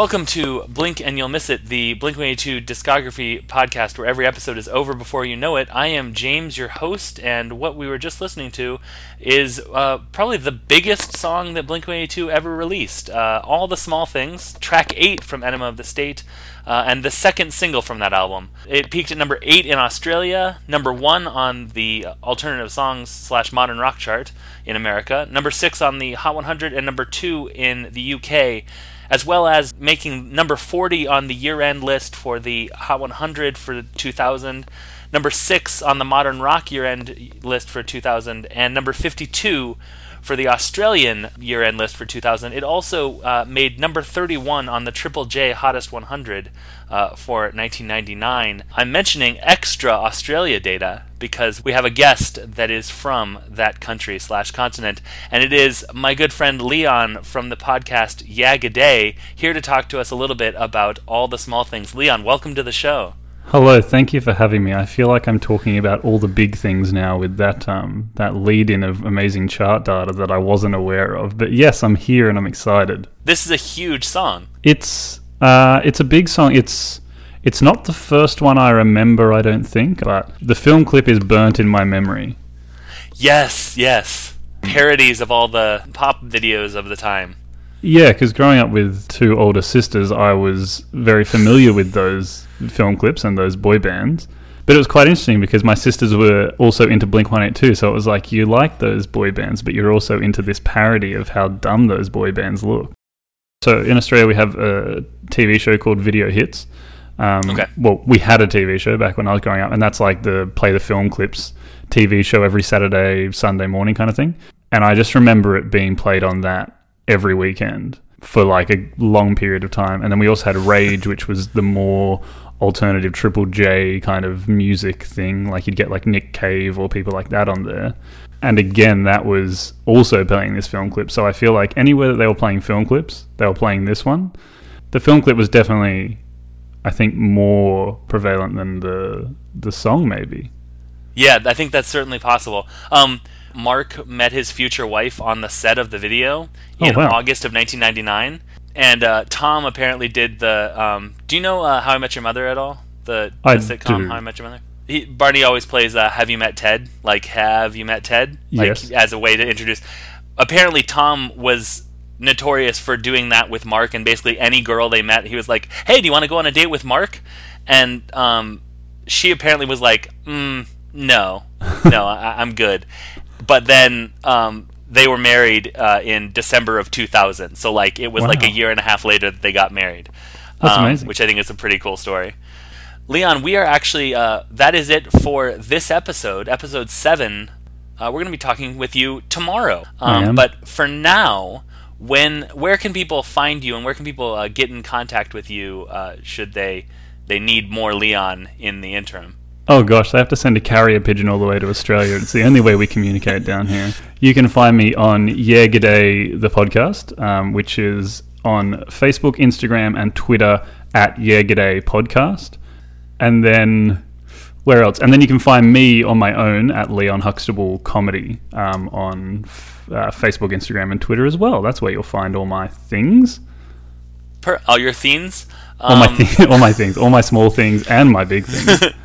Welcome to Blink and You'll Miss It, the Blink 182 discography podcast where every episode is over before you know it. I am James, your host, and what we were just listening to is uh, probably the biggest song that Blink 182 ever released. Uh, All the Small Things, track 8 from Enema of the State, uh, and the second single from that album. It peaked at number 8 in Australia, number 1 on the alternative songs slash modern rock chart in America, number 6 on the Hot 100, and number 2 in the UK as well as making number 40 on the year end list for the Hot 100 for 2000, number 6 on the Modern Rock year end list for 2000, and number 52 for the Australian year end list for 2000. It also uh, made number 31 on the Triple J Hottest 100 uh, for 1999. I'm mentioning extra Australia data because we have a guest that is from that country slash continent, and it is my good friend Leon from the podcast Yeah G'day here to talk to us a little bit about all the small things. Leon, welcome to the show. Hello, thank you for having me. I feel like I'm talking about all the big things now with that um, that lead in of amazing chart data that I wasn't aware of. But yes, I'm here and I'm excited. This is a huge song. It's uh, it's a big song. It's it's not the first one I remember, I don't think, but the film clip is burnt in my memory. Yes, yes. Parodies of all the pop videos of the time. Yeah, because growing up with two older sisters, I was very familiar with those film clips and those boy bands. But it was quite interesting because my sisters were also into Blink 182, so it was like you like those boy bands, but you're also into this parody of how dumb those boy bands look. So in Australia, we have a TV show called Video Hits. Um, Okay. Well, we had a TV show back when I was growing up, and that's like the play the film clips TV show every Saturday, Sunday morning kind of thing. And I just remember it being played on that every weekend for like a long period of time. And then we also had Rage, which was the more alternative Triple J kind of music thing. Like you'd get like Nick Cave or people like that on there. And again, that was also playing this film clip. So I feel like anywhere that they were playing film clips, they were playing this one. The film clip was definitely, I think, more prevalent than the the song, maybe. Yeah, I think that's certainly possible. Um, Mark met his future wife on the set of the video Oh, in wow. August of 1999, and uh, Tom apparently did the. Um, do you know uh, How I Met Your Mother at all? The, the sitcom do. How I Met Your Mother. He, Barney always plays uh, "Have you met Ted?" Like "Have you met Ted?" Like Yes. as a way to introduce. Apparently, Tom was notorious for doing that with Mark, and basically any girl they met, he was like, "Hey, do you want to go on a date with Mark?" And um, she apparently was like, mm, "No, no, I, I'm good." But then um, they were married uh, in December of 2000, so like it was like a year and a half later that they got married. That's um, amazing. Which I think is a pretty cool story. Leon, we are actually uh, that is it for this episode, episode seven. Uh, we're going to be talking with you tomorrow. Um, but for now, when where can people find you, and where can people uh, get in contact with you uh, should they they need more Leon in the interim? Oh gosh, they have to send a carrier pigeon all the way to Australia. It's the only way we communicate down here. You can find me on Yeah G'day the podcast, um, which is on Facebook, Instagram, and Twitter at Yeah G'day podcast. And then where else? And then you can find me on my own at Leon Huxtable Comedy um, on f- uh, Facebook, Instagram, and Twitter as well. That's where you'll find all my things, Per all your themes. all my Um, thi- all my things, all my small things, and my big things.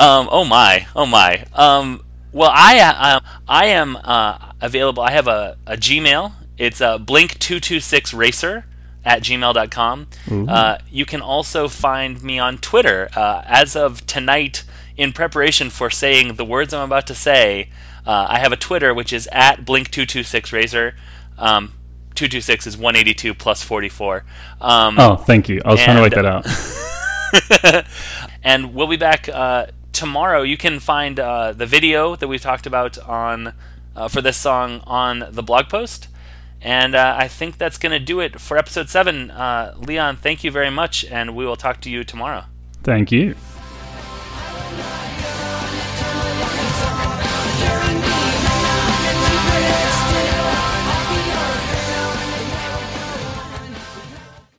Um, oh my, oh my. Um, well, I uh, I am uh, available. I have a, a Gmail. It's uh, blink226racer at gmail.com. Uh, you can also find me on Twitter. Uh, as of tonight, in preparation for saying the words I'm about to say, uh, I have a Twitter which is at blink226racer. Um, 226 is 182 plus 44. Um, Oh, thank you. I was trying to write that out. and we'll be back uh, tomorrow. You can find uh, the video that we've talked about on uh, for this song on the blog post. And uh, I think that's going to do it for episode seven. Uh, Leon, thank you very much, and we will talk to you tomorrow. Thank you.